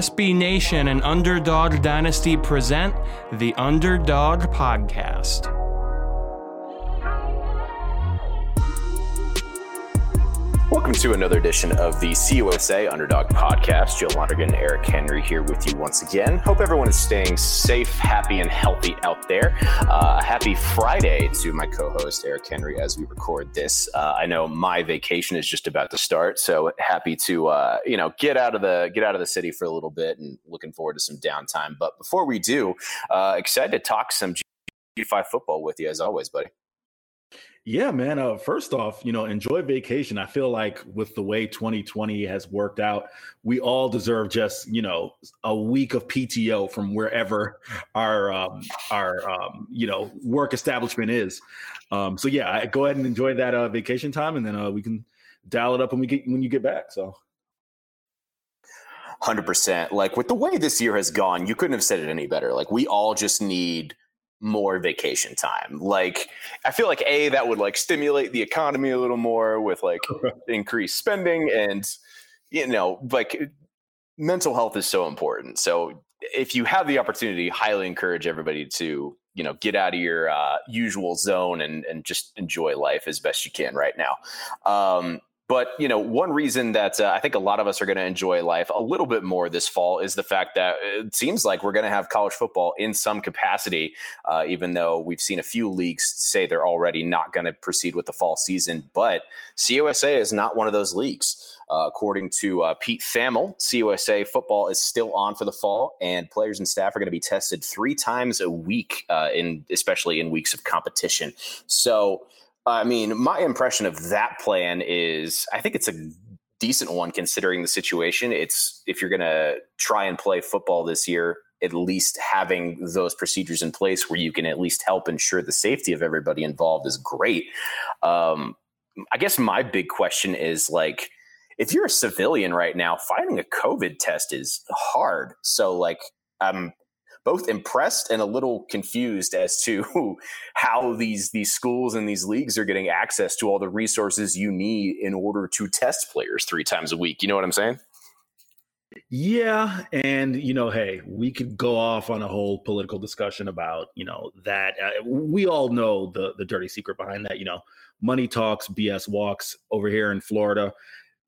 SB Nation and Underdog Dynasty present the Underdog Podcast. Welcome to another edition of the CUSA Underdog Podcast. Joe Lonergan, Eric Henry here with you once again. Hope everyone is staying safe, happy, and healthy out there. Uh, happy Friday to my co-host Eric Henry as we record this. Uh, I know my vacation is just about to start, so happy to uh, you know get out of the get out of the city for a little bit and looking forward to some downtime. But before we do, uh, excited to talk some G5 football with you as always, buddy. Yeah, man. Uh, first off, you know, enjoy vacation. I feel like with the way 2020 has worked out, we all deserve just you know a week of PTO from wherever our um, our um, you know work establishment is. Um, so yeah, go ahead and enjoy that uh, vacation time, and then uh, we can dial it up when we get when you get back. So. 100%. Like with the way this year has gone, you couldn't have said it any better. Like we all just need more vacation time. Like I feel like a that would like stimulate the economy a little more with like increased spending and you know like mental health is so important. So if you have the opportunity, highly encourage everybody to you know get out of your uh, usual zone and and just enjoy life as best you can right now. Um, but you know, one reason that uh, I think a lot of us are going to enjoy life a little bit more this fall is the fact that it seems like we're going to have college football in some capacity, uh, even though we've seen a few leagues say they're already not going to proceed with the fall season. But CUSA is not one of those leagues. Uh, according to uh, Pete Thamel, CUSA football is still on for the fall, and players and staff are going to be tested three times a week, uh, in especially in weeks of competition. So I mean, my impression of that plan is I think it's a decent one considering the situation. It's if you're going to try and play football this year, at least having those procedures in place where you can at least help ensure the safety of everybody involved is great. Um, I guess my big question is like, if you're a civilian right now, finding a COVID test is hard. So, like, I'm both impressed and a little confused as to how these these schools and these leagues are getting access to all the resources you need in order to test players three times a week. You know what I'm saying? Yeah, and you know, hey, we could go off on a whole political discussion about you know that. Uh, we all know the the dirty secret behind that. You know, money talks, BS walks over here in Florida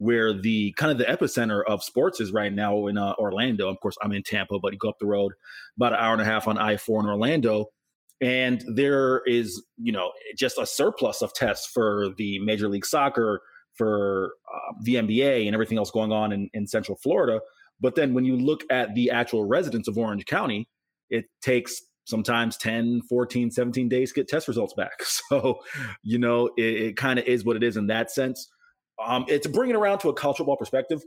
where the kind of the epicenter of sports is right now in uh, Orlando. Of course, I'm in Tampa, but you go up the road about an hour and a half on I 4 in Orlando. And there is, you know, just a surplus of tests for the Major League Soccer, for uh, the NBA, and everything else going on in, in Central Florida. But then when you look at the actual residents of Orange County, it takes sometimes 10 14 17 days to get test results back so you know it, it kind of is what it is in that sense um, it's bringing around to a college football perspective.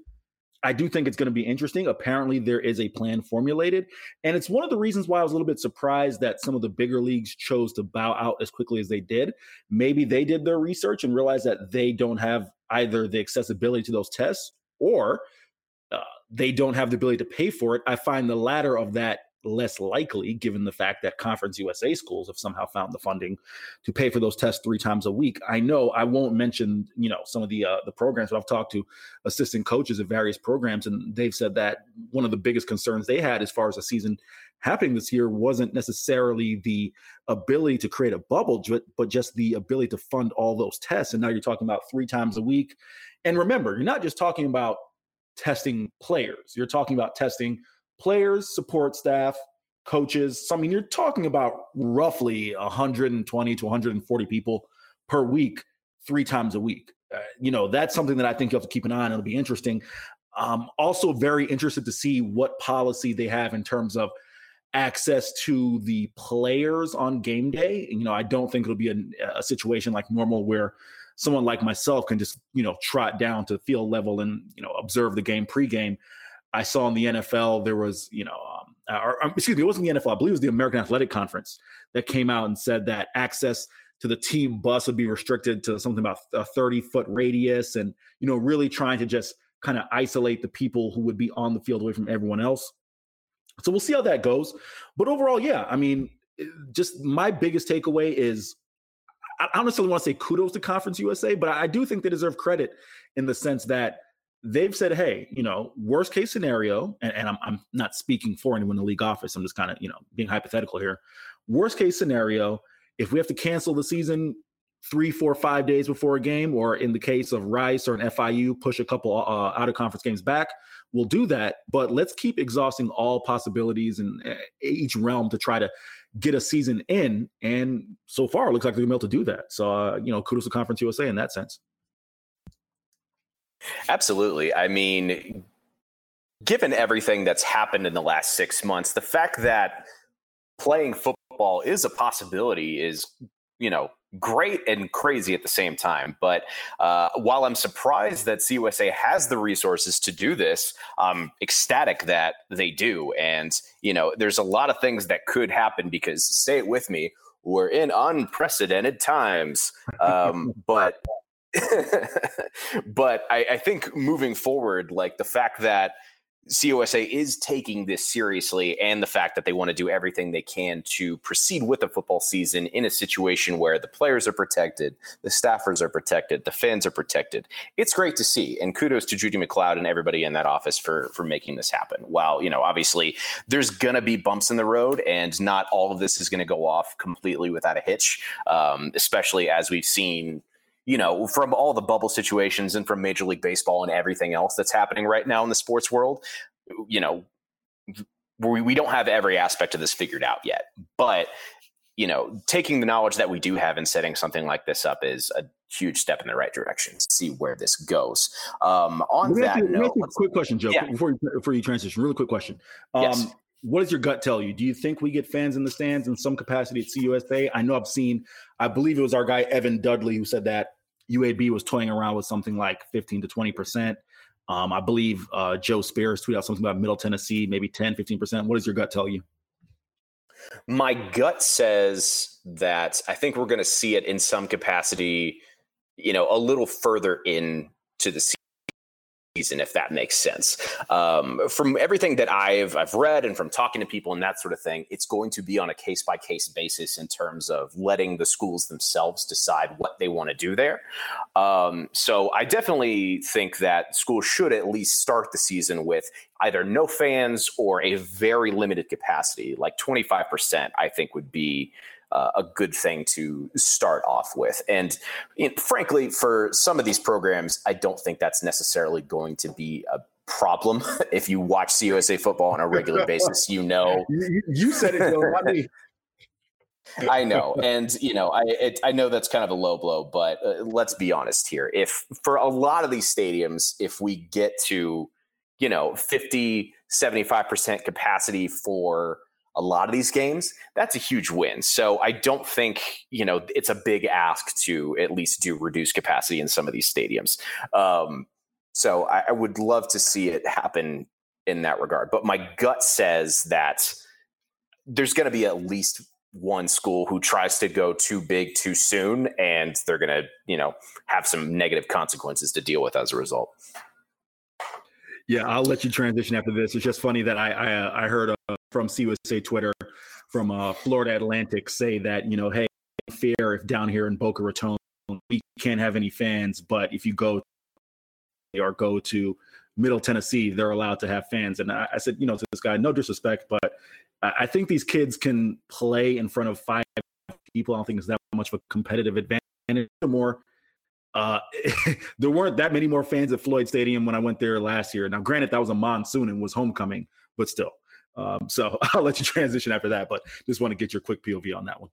I do think it's going to be interesting. Apparently, there is a plan formulated. And it's one of the reasons why I was a little bit surprised that some of the bigger leagues chose to bow out as quickly as they did. Maybe they did their research and realized that they don't have either the accessibility to those tests or uh, they don't have the ability to pay for it. I find the latter of that less likely given the fact that Conference USA schools have somehow found the funding to pay for those tests three times a week. I know I won't mention, you know, some of the uh, the programs, but I've talked to assistant coaches of various programs, and they've said that one of the biggest concerns they had as far as the season happening this year wasn't necessarily the ability to create a bubble, but just the ability to fund all those tests. And now you're talking about three times a week. And remember, you're not just talking about testing players, you're talking about testing players, support staff, coaches. So, I mean, you're talking about roughly 120 to 140 people per week, three times a week. Uh, you know, that's something that I think you have to keep an eye on. It'll be interesting. Um, also, very interested to see what policy they have in terms of access to the players on game day. You know, I don't think it'll be a, a situation like normal where someone like myself can just, you know, trot down to the field level and, you know, observe the game pregame. I saw in the NFL there was, you know, um, or, um, excuse me, it wasn't the NFL. I believe it was the American Athletic Conference that came out and said that access to the team bus would be restricted to something about a 30 foot radius, and you know, really trying to just kind of isolate the people who would be on the field away from everyone else. So we'll see how that goes. But overall, yeah, I mean, just my biggest takeaway is I necessarily want to say kudos to Conference USA, but I do think they deserve credit in the sense that they've said, hey, you know, worst case scenario, and, and I'm, I'm not speaking for anyone in the league office. I'm just kind of, you know, being hypothetical here. Worst case scenario, if we have to cancel the season three, four, five days before a game, or in the case of Rice or an FIU, push a couple uh, out of conference games back, we'll do that. But let's keep exhausting all possibilities in uh, each realm to try to get a season in. And so far, it looks like they're able to do that. So, uh, you know, kudos to Conference USA in that sense. Absolutely. I mean, given everything that's happened in the last six months, the fact that playing football is a possibility is, you know, great and crazy at the same time. But uh, while I'm surprised that CUSA has the resources to do this, I'm ecstatic that they do. And, you know, there's a lot of things that could happen because, say it with me, we're in unprecedented times. Um, but but I, I, think moving forward, like the fact that CUSA is taking this seriously and the fact that they want to do everything they can to proceed with the football season in a situation where the players are protected, the staffers are protected, the fans are protected. It's great to see. And kudos to Judy MacLeod and everybody in that office for for making this happen. While, you know, obviously there's gonna be bumps in the road and not all of this is gonna go off completely without a hitch. Um, especially as we've seen you know, from all the bubble situations and from Major League Baseball and everything else that's happening right now in the sports world, you know, we, we don't have every aspect of this figured out yet. But, you know, taking the knowledge that we do have and setting something like this up is a huge step in the right direction. See where this goes. Um, on that you, note, quick question, Joe, yeah. before you, before you transition, really quick question. Um, yes what does your gut tell you? Do you think we get fans in the stands in some capacity at CUSA? I know I've seen, I believe it was our guy Evan Dudley who said that UAB was toying around with something like 15 to 20 percent. Um, I believe uh, Joe Spears tweeted out something about Middle Tennessee, maybe 10, 15 percent. What does your gut tell you? My gut says that I think we're going to see it in some capacity, you know, a little further in to the season, if that makes sense. Um, from everything that I've I've read and from talking to people and that sort of thing, it's going to be on a case by case basis in terms of letting the schools themselves decide what they want to do there. Um, so I definitely think that schools should at least start the season with either no fans or a very limited capacity, like twenty five percent. I think would be uh, a good thing to start off with. And you know, frankly, for some of these programs, I don't think that's necessarily going to be a problem. if you watch CUSA football on a regular basis, you know. You, you said it, not me. I know, and you know, I it, I know that's kind of a low blow, but uh, let's be honest here. If for a lot of these stadiums, if we get to, you know, 50, 75% capacity for a lot of these games, that's a huge win. So I don't think, you know, it's a big ask to at least do reduced capacity in some of these stadiums. Um, so I, I would love to see it happen in that regard. But my gut says that there's going to be at least one school who tries to go too big too soon, and they're going to, you know, have some negative consequences to deal with as a result. Yeah, I'll let you transition after this. It's just funny that I I, uh, I heard uh, from CUSA Twitter from uh, Florida Atlantic say that you know, hey, fair if down here in Boca Raton we can't have any fans, but if you go or go to Middle Tennessee, they're allowed to have fans. And I, I said, you know, to this guy, no disrespect, but I think these kids can play in front of five people. I don't think it's that much of a competitive advantage. More uh, there weren't that many more fans at Floyd Stadium when I went there last year. Now, granted, that was a monsoon and was homecoming, but still. Um, so I'll let you transition after that, but just want to get your quick POV on that one.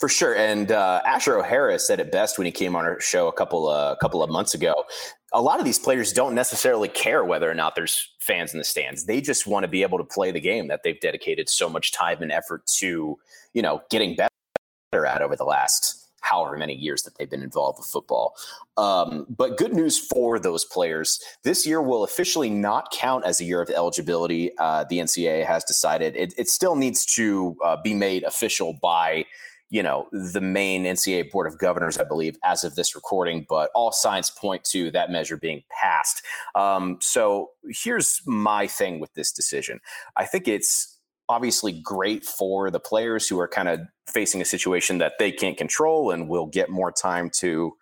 For sure, and uh, Asher O'Hara said it best when he came on our show a couple a uh, couple of months ago. A lot of these players don't necessarily care whether or not there's fans in the stands. They just want to be able to play the game that they've dedicated so much time and effort to, you know, getting better at over the last however many years that they've been involved with football. Um, but good news for those players. This year will officially not count as a year of eligibility. Uh, the NCAA has decided it, it still needs to uh, be made official by you know the main NCAA Board of Governors, I believe, as of this recording. But all signs point to that measure being passed. Um, so here's my thing with this decision. I think it's obviously great for the players who are kind of facing a situation that they can't control and will get more time to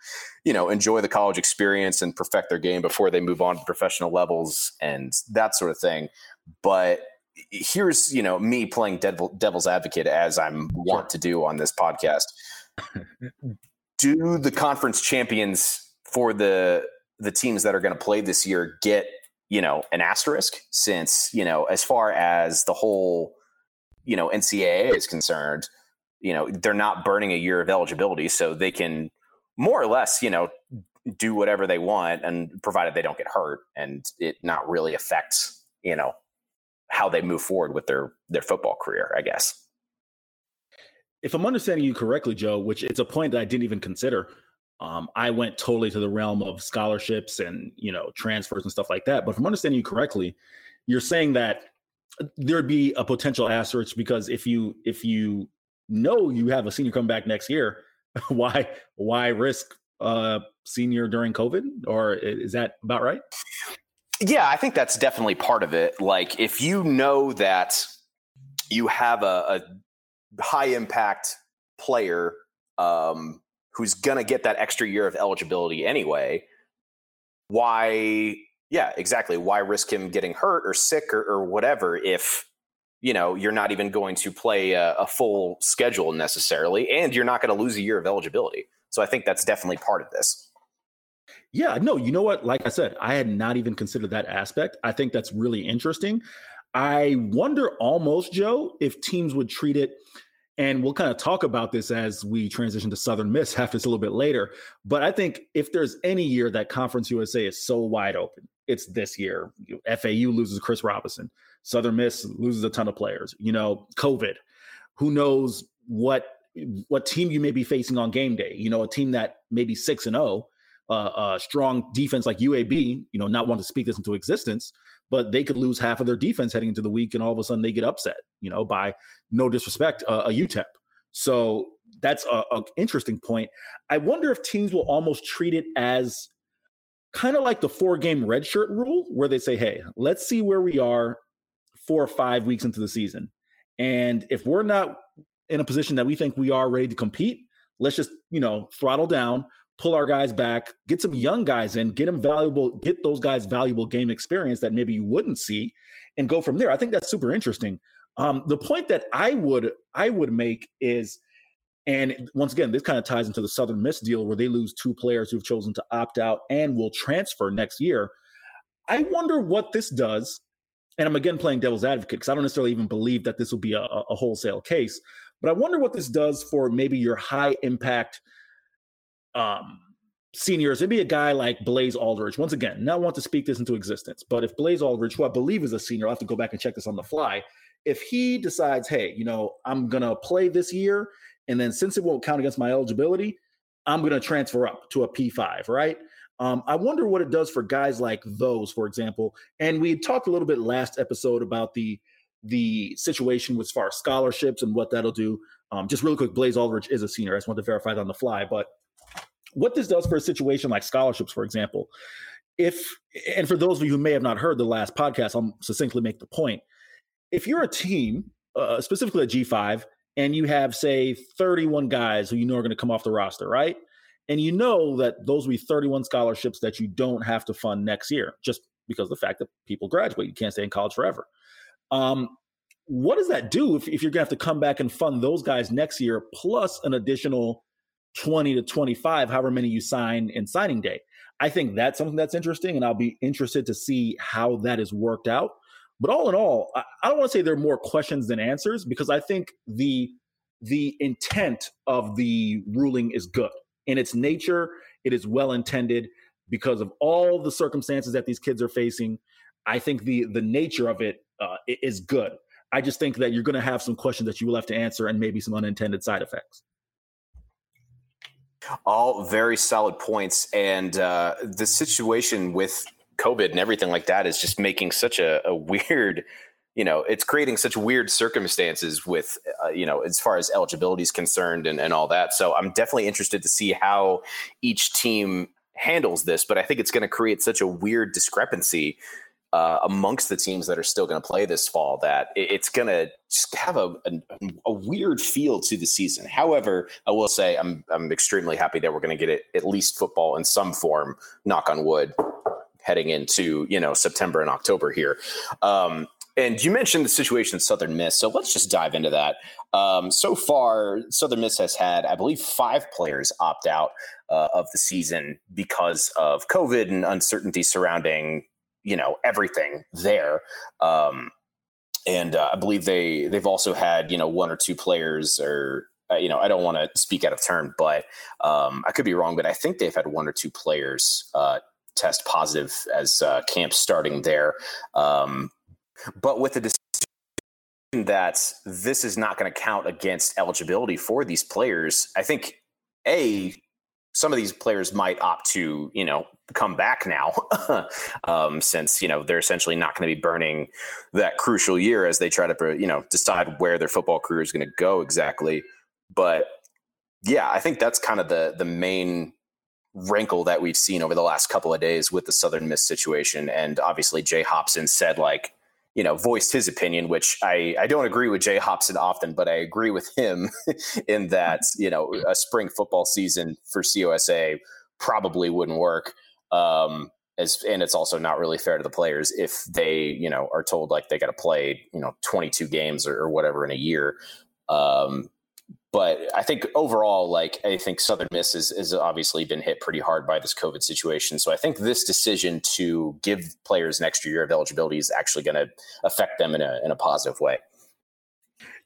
you know enjoy the college experience and perfect their game before they move on to professional levels and that sort of thing. But here's you know me playing devil, devil's advocate as i'm want to do on this podcast. Do the conference champions for the the teams that are going to play this year get you know an asterisk since you know as far as the whole you know ncaa is concerned you know they're not burning a year of eligibility so they can more or less you know do whatever they want and provided they don't get hurt and it not really affects you know how they move forward with their their football career i guess. If i'm understanding you correctly joe which it's a point that i didn't even consider um, i went totally to the realm of scholarships and you know transfers and stuff like that but i'm understanding you correctly you're saying that there'd be a potential asterisk because if you if you know you have a senior come back next year why why risk uh senior during covid or is that about right yeah, I think that's definitely part of it. Like if you know that you have a, a high impact player um, who's going to get that extra year of eligibility anyway, why? Yeah, exactly. Why risk him getting hurt or sick or, or whatever if you know you're not even going to play a, a full schedule necessarily, and you're not going to lose a year of eligibility. So I think that's definitely part of this. Yeah, no, you know what? Like I said, I had not even considered that aspect. I think that's really interesting. I wonder almost, Joe, if teams would treat it, and we'll kind of talk about this as we transition to Southern Miss after this a little bit later. But I think if there's any year that Conference USA is so wide open, it's this year. FAU loses Chris Robinson, Southern Miss loses a ton of players. You know, COVID. Who knows what what team you may be facing on game day? You know, a team that maybe six and zero oh, uh, a strong defense like UAB, you know, not want to speak this into existence, but they could lose half of their defense heading into the week, and all of a sudden they get upset, you know, by no disrespect, uh, a UTEP. So that's a, a interesting point. I wonder if teams will almost treat it as kind of like the four game redshirt rule, where they say, "Hey, let's see where we are four or five weeks into the season, and if we're not in a position that we think we are ready to compete, let's just you know throttle down." Pull our guys back, get some young guys in, get them valuable, get those guys valuable game experience that maybe you wouldn't see, and go from there. I think that's super interesting. Um, the point that I would I would make is, and once again, this kind of ties into the Southern Miss deal where they lose two players who've chosen to opt out and will transfer next year. I wonder what this does. And I'm again playing devil's advocate because I don't necessarily even believe that this will be a, a wholesale case. But I wonder what this does for maybe your high impact um, seniors, it'd be a guy like Blaze Alldredge. Once again, not want to speak this into existence, but if Blaze Alldredge, who I believe is a senior, I'll have to go back and check this on the fly. If he decides, hey, you know, I'm gonna play this year, and then since it won't count against my eligibility, I'm gonna transfer up to a P5, right? Um, I wonder what it does for guys like those, for example. And we talked a little bit last episode about the the situation with far scholarships and what that'll do. Um, just really quick, Blaze Alldredge is a senior. I just want to verify that on the fly, but what this does for a situation like scholarships, for example, if and for those of you who may have not heard the last podcast, I'll succinctly make the point. If you're a team, uh, specifically a G5, and you have say 31 guys who you know are going to come off the roster, right? And you know that those will be 31 scholarships that you don't have to fund next year, just because the fact that people graduate. You can't stay in college forever. Um, what does that do if, if you're going to have to come back and fund those guys next year, plus an additional 20 to 25, however many you sign in signing day. I think that's something that's interesting, and I'll be interested to see how that is worked out. But all in all, I, I don't want to say there are more questions than answers because I think the the intent of the ruling is good. In its nature, it is well intended because of all the circumstances that these kids are facing. I think the the nature of it uh, is good. I just think that you're going to have some questions that you will have to answer and maybe some unintended side effects. All very solid points. And uh, the situation with COVID and everything like that is just making such a, a weird, you know, it's creating such weird circumstances with, uh, you know, as far as eligibility is concerned and, and all that. So I'm definitely interested to see how each team handles this. But I think it's going to create such a weird discrepancy uh, amongst the teams that are still going to play this fall that it's going to have a, a, a, weird feel to the season. However, I will say I'm I'm extremely happy that we're going to get it at least football in some form. Knock on wood. Heading into you know September and October here, um, and you mentioned the situation in Southern Miss, so let's just dive into that. Um, so far, Southern Miss has had, I believe, five players opt out uh, of the season because of COVID and uncertainty surrounding, you know, everything there. Um, and uh, I believe they they've also had, you know, one or two players or uh, you know, I don't want to speak out of turn, but um, I could be wrong, but I think they've had one or two players uh, test positive as uh, camp starting there. Um, but with the decision that this is not going to count against eligibility for these players, I think a some of these players might opt to you know come back now um, since you know they're essentially not going to be burning that crucial year as they try to you know decide where their football career is going to go exactly. But yeah i think that's kind of the the main wrinkle that we've seen over the last couple of days with the southern miss situation. And obviously jay hopson said like you know, voiced his opinion, which I, I don't agree with Jay Hopson often, but I agree with him in that, you know, a spring football season for CUSA probably wouldn't work. Um, as, and it's also not really fair to the players if they, you know, are told like they got to play, you know, 22 games or, or whatever in a year. Um, but I think overall, like I think Southern Miss has, has obviously been hit pretty hard by this COVID situation. So I think this decision to give players an extra year of eligibility is actually going to affect them in a in a positive way.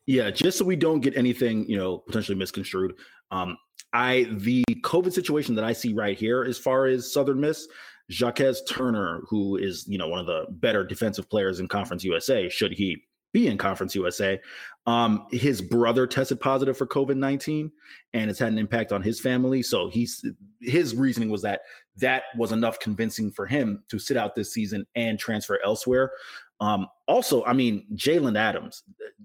Yeah, just so we don't get anything, you know, potentially misconstrued. Um, I the COVID situation that I see right here, as far as Southern Miss, Jacques Turner, who is you know one of the better defensive players in Conference USA, should he be in Conference USA. Um, his brother tested positive for COVID nineteen, and it's had an impact on his family. So he's his reasoning was that that was enough convincing for him to sit out this season and transfer elsewhere. Um, also, I mean, Jalen Adams,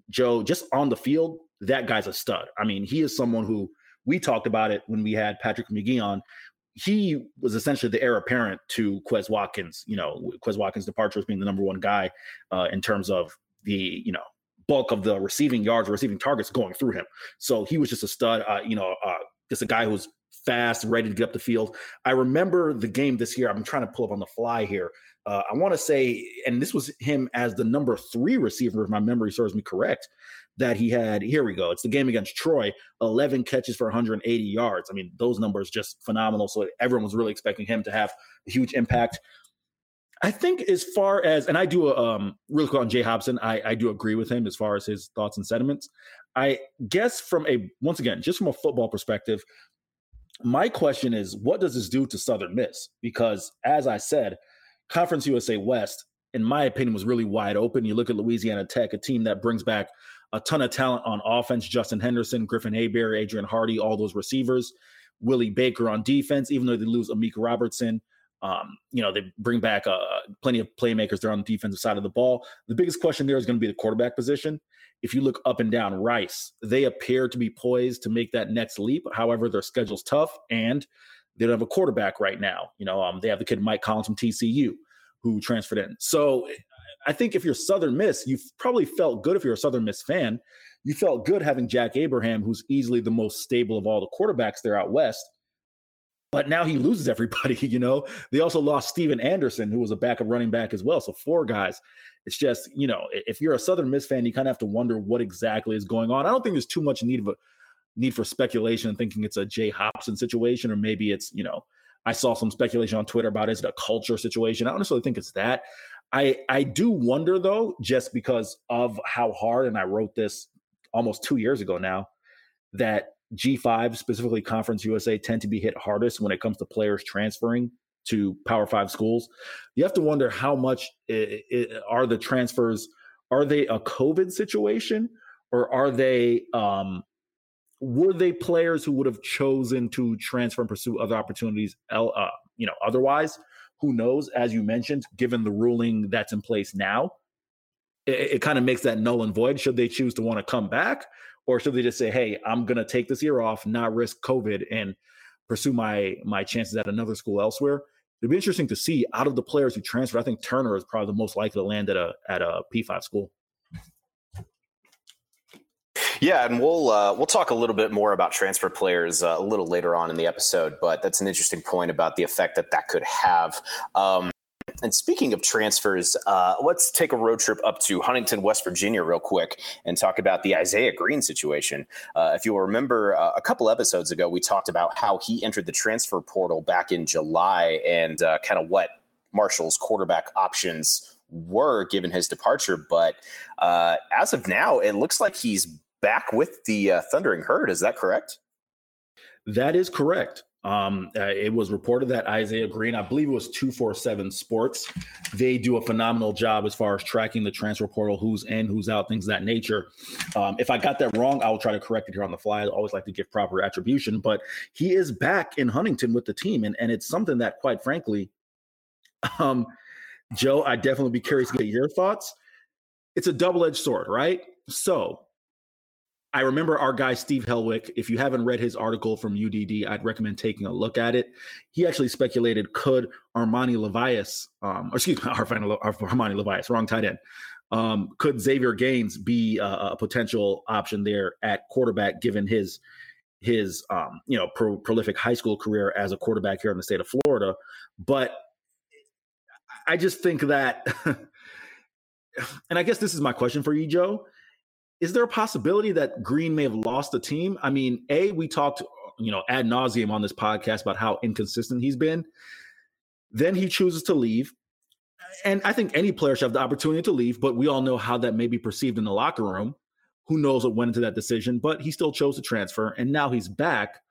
Joe, just on the field, that guy's a stud. I mean, he is someone who we talked about it when we had Patrick Magee on. He was essentially the heir apparent to Quez Watkins. You know, Quez Watkins' departure as being the number one guy uh, in terms of the you know bulk of the receiving yards, receiving targets going through him. So he was just a stud. Uh, you know, uh, just a guy who was fast, ready to get up the field. I remember the game this year. I'm trying to pull up on the fly here. Uh, I want to say, and this was him as the number three receiver, if my memory serves me correct, that he had. Here we go. It's the game against Troy 11 catches for 180 yards. I mean, those numbers just phenomenal. So everyone was really expecting him to have a huge impact. I think as far as, and I do a, um, really quick on Jay Hopson, I, I do agree with him as far as his thoughts and sentiments. I guess from a, once again, just from a football perspective, my question is, what does this do to Southern Miss? Because as I said, Conference USA West, in my opinion, was really wide open. You look at Louisiana Tech, a team that brings back a ton of talent on offense Justin Henderson, Griffin Hebert, Adrian Hardy, all those receivers. Willie Baker on defense, even though they lose Amik Robertson. Um, you know, they bring back uh, plenty of playmakers there on the defensive side of the ball. The biggest question there is going to be the quarterback position. If you look up and down Rice, they appear to be poised to make that next leap. However, their schedule's tough and they don't have a quarterback right now. You know, um, they have the kid Mike Collins from TCU who transferred in. So I think if you're Southern Miss, you've probably felt good if you're a Southern Miss fan. You felt good having Jack Abraham, who's easily the most stable of all the quarterbacks there out west but now he loses everybody, you know. They also lost Steven Anderson, who was a backup running back as well. So four guys. It's just, you know, if you're a Southern Miss fan, you kind of have to wonder what exactly is going on. I don't think there's too much need of a need for speculation thinking it's a Jay Hopson situation, or maybe it's, you know, I saw some speculation on Twitter about is it a culture situation. I necessarily think it's that. I I do wonder though, just because of how hard, and I wrote this almost two years ago now, that G5, specifically Conference USA, tend to be hit hardest when it comes to players transferring to Power Five schools. You have to wonder how much it, it, are the transfers. Are they a COVID situation, or are they um, were they players who would have chosen to transfer and pursue other opportunities? Uh, you know, otherwise, who knows? As you mentioned, given the ruling that's in place now, it, it kind of makes that null and void. Should they choose to want to come back? Or should they just say, "Hey, I'm going to take this year off, not risk COVID, and pursue my my chances at another school elsewhere"? it'd be interesting to see out of the players who transfer. I think Turner is probably the most likely to land at a at a P five school. Yeah, and we'll uh, we'll talk a little bit more about transfer players uh, a little later on in the episode. But that's an interesting point about the effect that that could have. Um, and speaking of transfers, uh, let's take a road trip up to Huntington, West Virginia, real quick, and talk about the Isaiah Green situation. Uh, if you'll remember, uh, a couple episodes ago, we talked about how he entered the transfer portal back in July and uh, kind of what Marshall's quarterback options were given his departure. But uh, as of now, it looks like he's back with the uh, Thundering Herd. Is that correct? That is correct. Um, uh, it was reported that Isaiah Green, I believe it was 247 Sports, they do a phenomenal job as far as tracking the transfer portal, who's in, who's out, things that nature. Um, if I got that wrong, I will try to correct it here on the fly. I always like to give proper attribution, but he is back in Huntington with the team. And, and it's something that, quite frankly, um, Joe, I'd definitely be curious to get your thoughts. It's a double edged sword, right? So I remember our guy Steve Helwick. If you haven't read his article from UDD, I'd recommend taking a look at it. He actually speculated could Armani Levias, um, or excuse me, Armani Levias, wrong tight end. Um, could Xavier Gaines be a, a, potential option there at quarterback, given his his um, you know pro- prolific high school career as a quarterback here in the state of Florida? But I just think that, and I guess this is my question for you, Joe is there a possibility that Green may have lost the team? I mean, A, we talked, you know, ad nauseum on this podcast about how inconsistent he's been. Then he chooses to leave. And I think any player should have the opportunity to leave, but we all know how that may be perceived in the locker room. Who knows what went into that decision, but he still chose to transfer. And now he's back.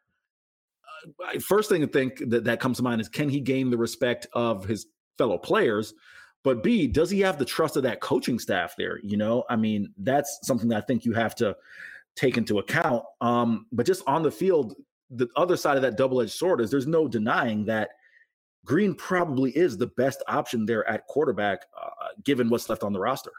Uh, first thing to think that, that comes to mind is can he gain the respect of his fellow players? But B, does he have the trust of that coaching staff there? You know, I mean, that's something that I think you have to take into account. Um, but just on the field, the other side of that double-edged sword is there's no denying that Green probably is the best option there at quarterback, uh, given what's left on the roster.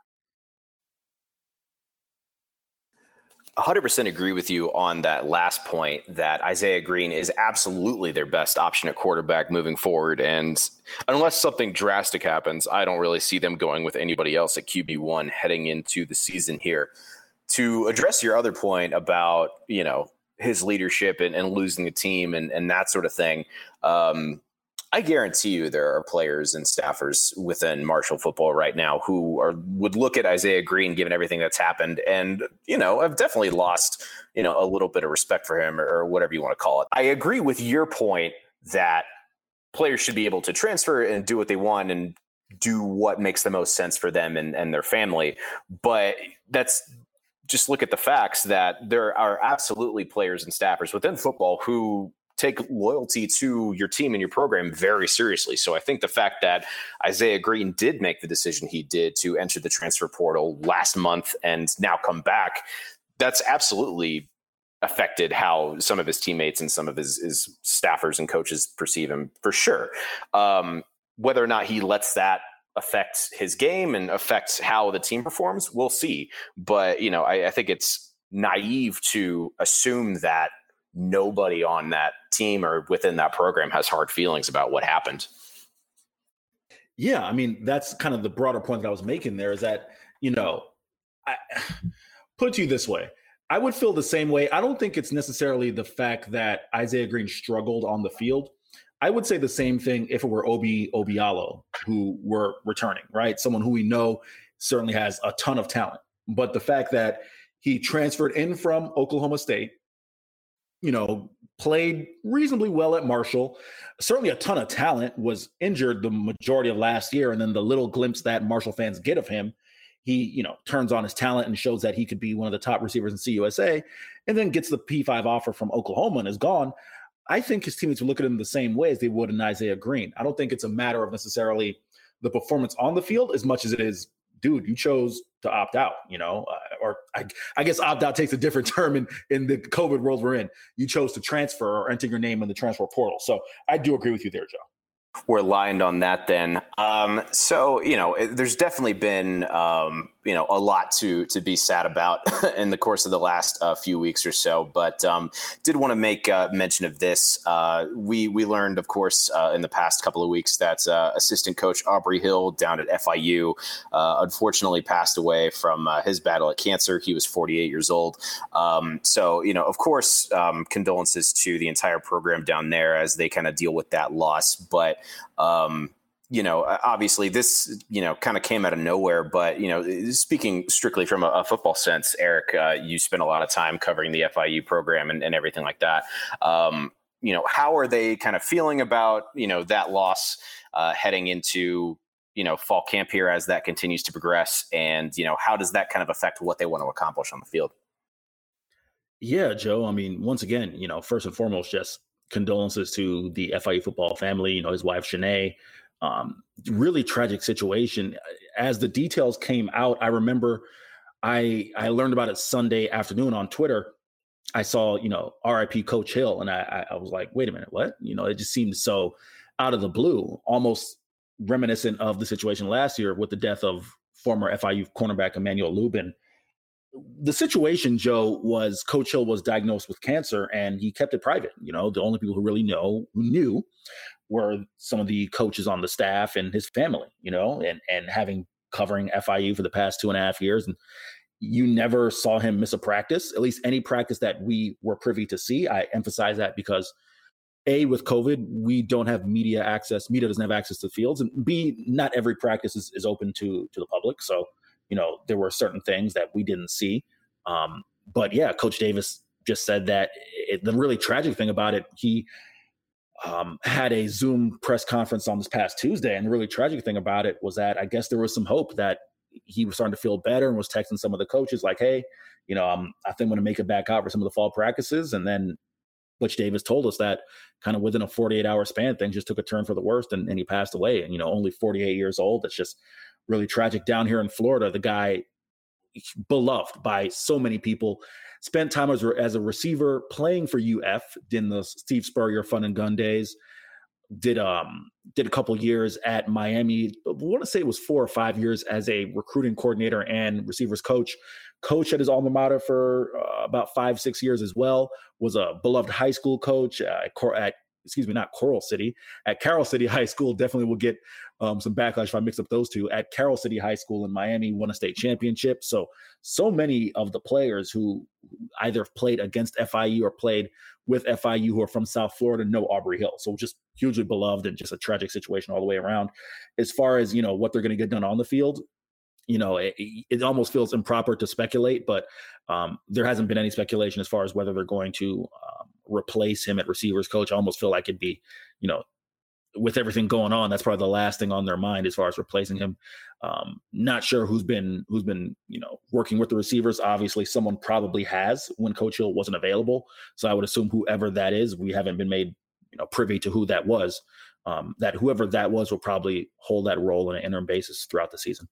100% agree with you on that last point that Isaiah Green is absolutely their best option at quarterback moving forward. And unless something drastic happens, I don't really see them going with anybody else at QB1 heading into the season here. To address your other point about, you know, his leadership and, and losing the team and, and that sort of thing, um, I guarantee you there are players and staffers within Marshall football right now who are would look at Isaiah Green given everything that's happened and you know I've definitely lost you know a little bit of respect for him or, or whatever you want to call it. I agree with your point that players should be able to transfer and do what they want and do what makes the most sense for them and, and their family. But that's just look at the facts that there are absolutely players and staffers within football who take loyalty to your team and your program very seriously. So I think the fact that Isaiah Green did make the decision he did to enter the transfer portal last month and now come back, that's absolutely affected how some of his teammates and some of his, his staffers and coaches perceive him for sure. Um, whether or not he lets that affect his game and affects how the team performs, we'll see. But, you know, I, I think it's naive to assume that nobody on that team or within that program has hard feelings about what happened. Yeah, I mean that's kind of the broader point that I was making there is that you know, I put you this way. I would feel the same way. I don't think it's necessarily the fact that Isaiah Green struggled on the field. I would say the same thing if it were Obi Obialo who were returning, right? Someone who we know certainly has a ton of talent. But the fact that he transferred in from Oklahoma State, you know, played reasonably well at Marshall. Certainly a ton of talent, was injured the majority of last year. And then the little glimpse that Marshall fans get of him, he, you know, turns on his talent and shows that he could be one of the top receivers in CUSA and then gets the P5 offer from Oklahoma and is gone. I think his teammates would look at him the same way as they would in Isaiah Green. I don't think it's a matter of necessarily the performance on the field as much as it is dude, you chose to opt out, you know, uh, or I, I, guess opt out takes a different term in, in the COVID world we're in. You chose to transfer or enter your name in the transfer portal. So I do agree with you there, Joe. We're lined on that then. Um, so, you know, there's definitely been um, you know a lot to to be sad about in the course of the last uh, few weeks or so. But um, did want to make uh, mention of this. Uh, we we learned, of course, uh, in the past couple of weeks that uh, assistant coach Aubrey Hill down at FIU uh, unfortunately passed away from his battle at cancer. He was 48 years old. Um, so you know, of course, um, condolences to the entire program down there as they kind of deal with that loss. But um, you know, obviously this, you know, kind of came out of nowhere. But you know, speaking strictly from a, a football sense, Eric, uh, you spent a lot of time covering the FIU program and, and everything like that. Um, you know, how are they kind of feeling about you know that loss uh, heading into you know fall camp here as that continues to progress, and you know, how does that kind of affect what they want to accomplish on the field? Yeah, Joe. I mean, once again, you know, first and foremost, just condolences to the FIU football family. You know, his wife Shanae um, really tragic situation. As the details came out, I remember I I learned about it Sunday afternoon on Twitter. I saw, you know, RIP Coach Hill, and I, I was like, wait a minute, what? You know, it just seemed so out of the blue, almost reminiscent of the situation last year with the death of former FIU cornerback Emmanuel Lubin. The situation, Joe, was Coach Hill was diagnosed with cancer and he kept it private. You know, the only people who really know, who knew, were some of the coaches on the staff and his family, you know, and and having covering FIU for the past two and a half years. And you never saw him miss a practice, at least any practice that we were privy to see. I emphasize that because a with COVID, we don't have media access. Media doesn't have access to fields, and B, not every practice is, is open to to the public. So, you know, there were certain things that we didn't see. Um, but yeah, Coach Davis just said that it, the really tragic thing about it, he um, had a Zoom press conference on this past Tuesday. And the really tragic thing about it was that I guess there was some hope that he was starting to feel better and was texting some of the coaches like, hey, you know, um, I think I'm going to make it back out for some of the fall practices. And then Butch Davis told us that kind of within a 48 hour span, things just took a turn for the worst and, and he passed away. And, you know, only 48 years old. It's just really tragic down here in Florida. The guy beloved by so many people spent time as, as a receiver playing for UF in the Steve Spurrier Fun and Gun days. Did um did a couple years at Miami. I want to say it was four or five years as a recruiting coordinator and receivers coach. Coach at his alma mater for uh, about five six years as well. Was a beloved high school coach uh, at excuse me, not Coral City, at Carol City High School. Definitely will get um, some backlash if I mix up those two. At Carol City High School in Miami, won a state championship. So, so many of the players who either played against FIU or played with FIU who are from South Florida know Aubrey Hill. So, just hugely beloved and just a tragic situation all the way around. As far as you know, what they're going to get done on the field, you know, it, it, almost feels improper to speculate, but um, there hasn't been any speculation as far as whether they're going to replace him at receivers coach. I almost feel like it'd be, you know, with everything going on, that's probably the last thing on their mind as far as replacing him. Um, not sure who's been who's been you know working with the receivers. Obviously, someone probably has when Coach Hill wasn't available. So I would assume whoever that is, we haven't been made you know privy to who that was. Um, that whoever that was will probably hold that role on an interim basis throughout the season.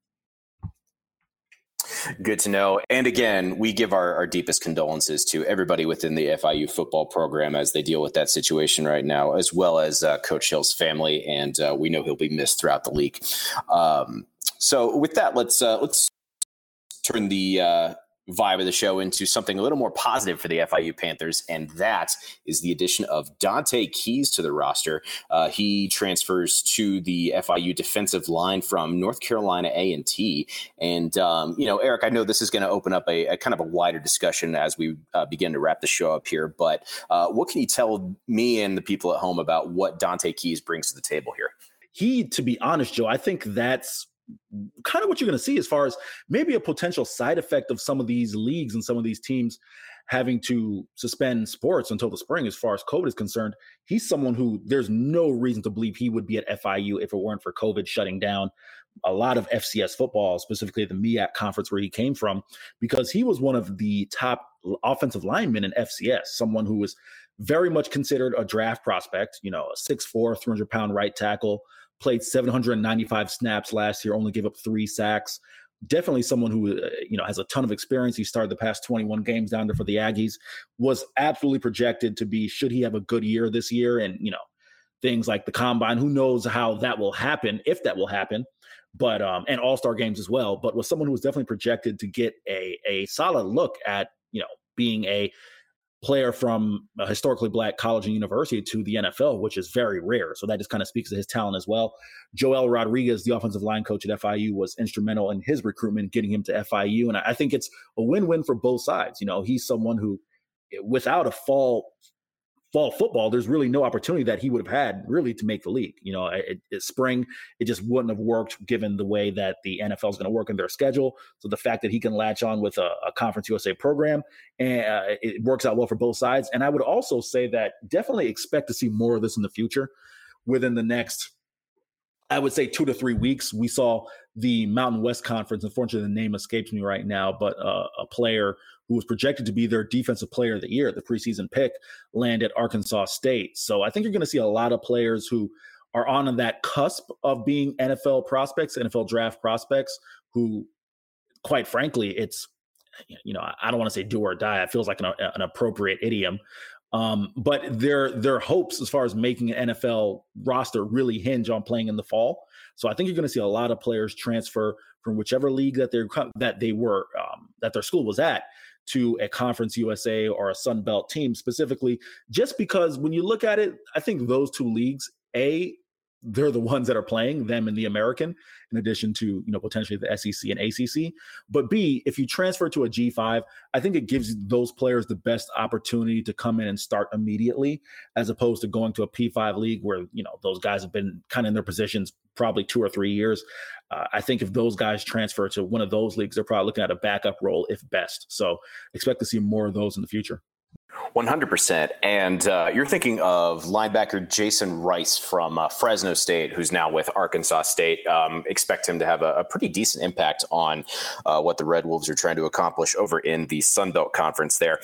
Good to know. And again, we give our, our deepest condolences to everybody within the FIU football program as they deal with that situation right now, as well as uh, Coach Hill's family. And uh, we know he'll be missed throughout the league. Um, so, with that, let's uh, let's turn the uh, vibe of the show into something a little more positive for the FIU Panthers, and that is the addition of Dontae Keys to the roster. Uh, he transfers to the FIU defensive line from North Carolina A and T, and um, you know, Eric, I know this is going to open up a, a, kind of a wider discussion as we uh, begin to wrap the show up here. But uh, what can you tell me and the people at home about what Dontae Keys brings to the table here? He, to be honest, Joe, I think that's kind of what you're going to see as far as maybe a potential side effect of some of these leagues and some of these teams having to suspend sports until the spring as far as COVID is concerned. He's someone who there's no reason to believe he would be at FIU if it weren't for COVID shutting down a lot of FCS football, specifically the MEAC conference where he came from, because he was one of the top offensive linemen in FCS, someone who was very much considered a draft prospect, you know, a 6'4, 300 pound right tackle, played 795 snaps last year, only gave up three sacks. Definitely someone who uh, you know has a ton of experience. He started the past 21 games down there for the Aggies. Was absolutely projected to be should he have a good year this year, and you know things like the combine. Who knows how that will happen, if that will happen, but um, and all star games as well. But was someone who was definitely projected to get a a solid look at you know being a player from a historically black college and university to the NFL, which is very rare. So that just kind of speaks to his talent as well. Joel Rodriguez, the offensive line coach at FIU, was instrumental in his recruitment, getting him to FIU. And I think it's a win win for both sides. You know, he's someone who, without a fall fall football, there's really no opportunity that he would have had really to make the league. You know, it, it, spring, it just wouldn't have worked given the way that the NFL is going to work in their schedule. So the fact that he can latch on with a, a Conference USA program, and uh, it works out well for both sides. And I would also say that definitely expect to see more of this in the future within the next I would say two to three weeks. We saw the Mountain West Conference. Unfortunately, the name escapes me right now, but uh, a player who was projected to be their defensive player of the year, the preseason pick, landed Arkansas State. So I think you're going to see a lot of players who are on that cusp of being NFL prospects, NFL draft prospects, who, quite frankly, it's you know I don't want to say do or die. It feels like an, an appropriate idiom, um, but their their hopes as far as making an NFL roster really hinge on playing in the fall. So I think you're going to see a lot of players transfer from whichever league that they're that they were um, that their school was at to a Conference USA or a Sun Belt team specifically, just because when you look at it, I think those two leagues, A, they're the ones that are playing them in the American, in addition to you know potentially the SEC and ACC. But B, if you transfer to a G5, I think it gives those players the best opportunity to come in and start immediately, as opposed to going to a P5 league where you know those guys have been kind of in their positions probably two or three years. Uh, I think if those guys transfer to one of those leagues, they're probably looking at a backup role if best. So expect to see more of those in the future. 100%. And uh, you're thinking of linebacker Justin Rice from uh, Fresno State, who's now with Arkansas State. Um, expect him to have a, a pretty decent impact on uh, what the Red Wolves are trying to accomplish over in the Sun Belt Conference there.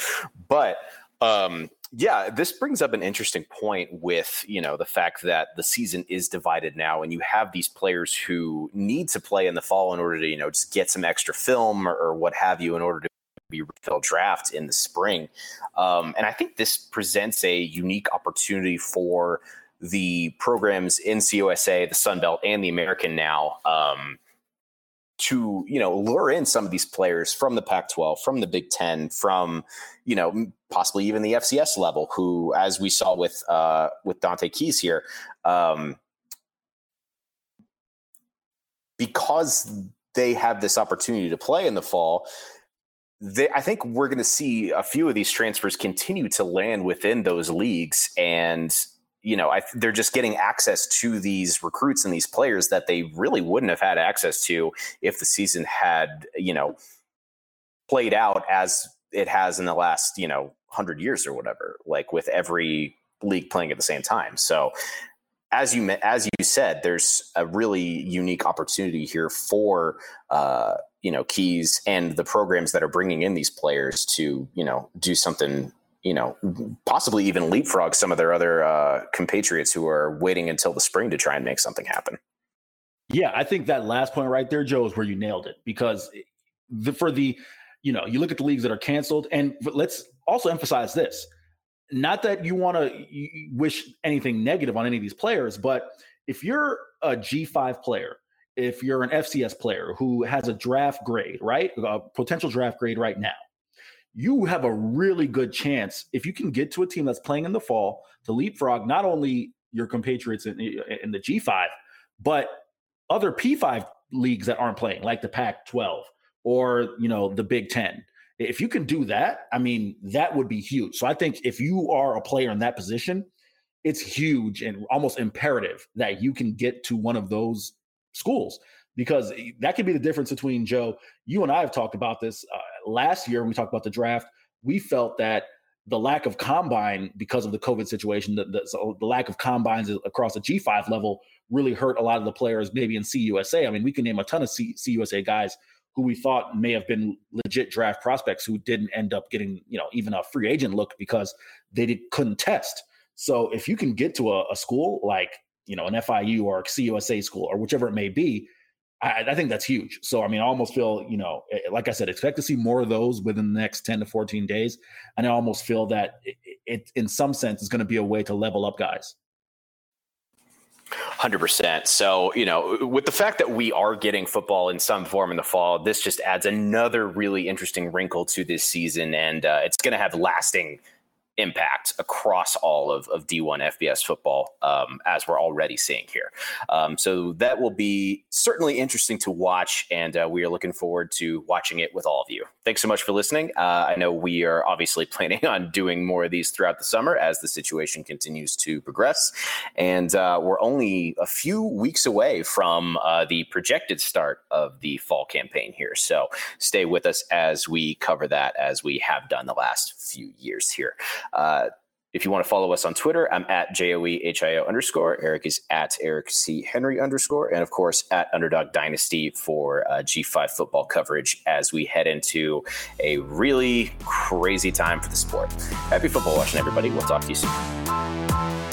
But um, yeah, this brings up an interesting point with, you know, the fact that the season is divided now and you have these players who need to play in the fall in order to, you know, just get some extra film or, or what have you in order to be refill draft in the spring. Um, and I think this presents a unique opportunity for the programs in CUSA, the Sun Belt, and the American now um, to you know lure in some of these players from the Pac-12, from the Big Ten, from you know possibly even the FCS level, who, as we saw with uh, with Dontae Keys here, um, because they have this opportunity to play in the fall, they, I think we're going to see a few of these transfers continue to land within those leagues, and you know, I, they're just getting access to these recruits and these players that they really wouldn't have had access to if the season had, you know, played out as it has in the last, you know, hundred years or whatever, like with every league playing at the same time. So, as you as you said, there's a really unique opportunity here for uh, you know keys and the programs that are bringing in these players to you know do something you know possibly even leapfrog some of their other uh, compatriots who are waiting until the spring to try and make something happen. Yeah i think that last point right there joe is where you nailed it because the, for the you know you look at the leagues that are canceled and let's also emphasize this. Not that you want to wish anything negative on any of these players but if you're a g5 player if you're an FCS player who has a draft grade, right? A potential draft grade right now, you have a really good chance if you can get to a team that's playing in the fall to leapfrog not only your compatriots in, in the G5, but other P5 leagues that aren't playing, like the Pac 12 or, you know, the Big 10. If you can do that, I mean, that would be huge. So I think if you are a player in that position, it's huge and almost imperative that you can get to one of those schools because that could be the difference between Joe. You and I have talked about this uh, last year when we talked about the draft. We felt that the lack of combine because of the COVID situation, the, the, so the lack of combines across the G5 level really hurt a lot of the players, maybe in CUSA. I mean, we can name a ton of C, CUSA guys who we thought may have been legit draft prospects who didn't end up getting, you know, even a free agent look because they did, couldn't test. So if you can get to a, a school like you know, an FIU or a CUSA school or whichever it may be, I, I, think that's huge. So, I mean, I almost feel, you know, eh, like I said, expect to see more of those within the next 10 to 14 days. And I almost feel that it, it in some sense, is going to be a way to level up guys. Hundred percent. So you know, with the fact that we are getting football in some form in the fall, this just adds another really interesting wrinkle to this season, and uh, it's going to have lasting impact across all of, of D1 FBS football, um, as we're already seeing here. Um, so that will be certainly interesting to watch, and uh, we are looking forward to watching it with all of you. Thanks so much for listening. Uh, I know we are obviously planning on doing more of these throughout the summer as the situation continues to progress, and uh, we're only a few weeks away from uh, the projected start of the fall campaign here. So stay with us as we cover that as we have done the last few years here. Uh, if you want to follow us on Twitter, I'm at JOEHIO underscore. Eric is at Eric C. Henry underscore. And of course, at Underdog Dynasty for uh, G5 football coverage as we head into a really crazy time for the sport. Happy football watching, everybody. We'll talk to you soon.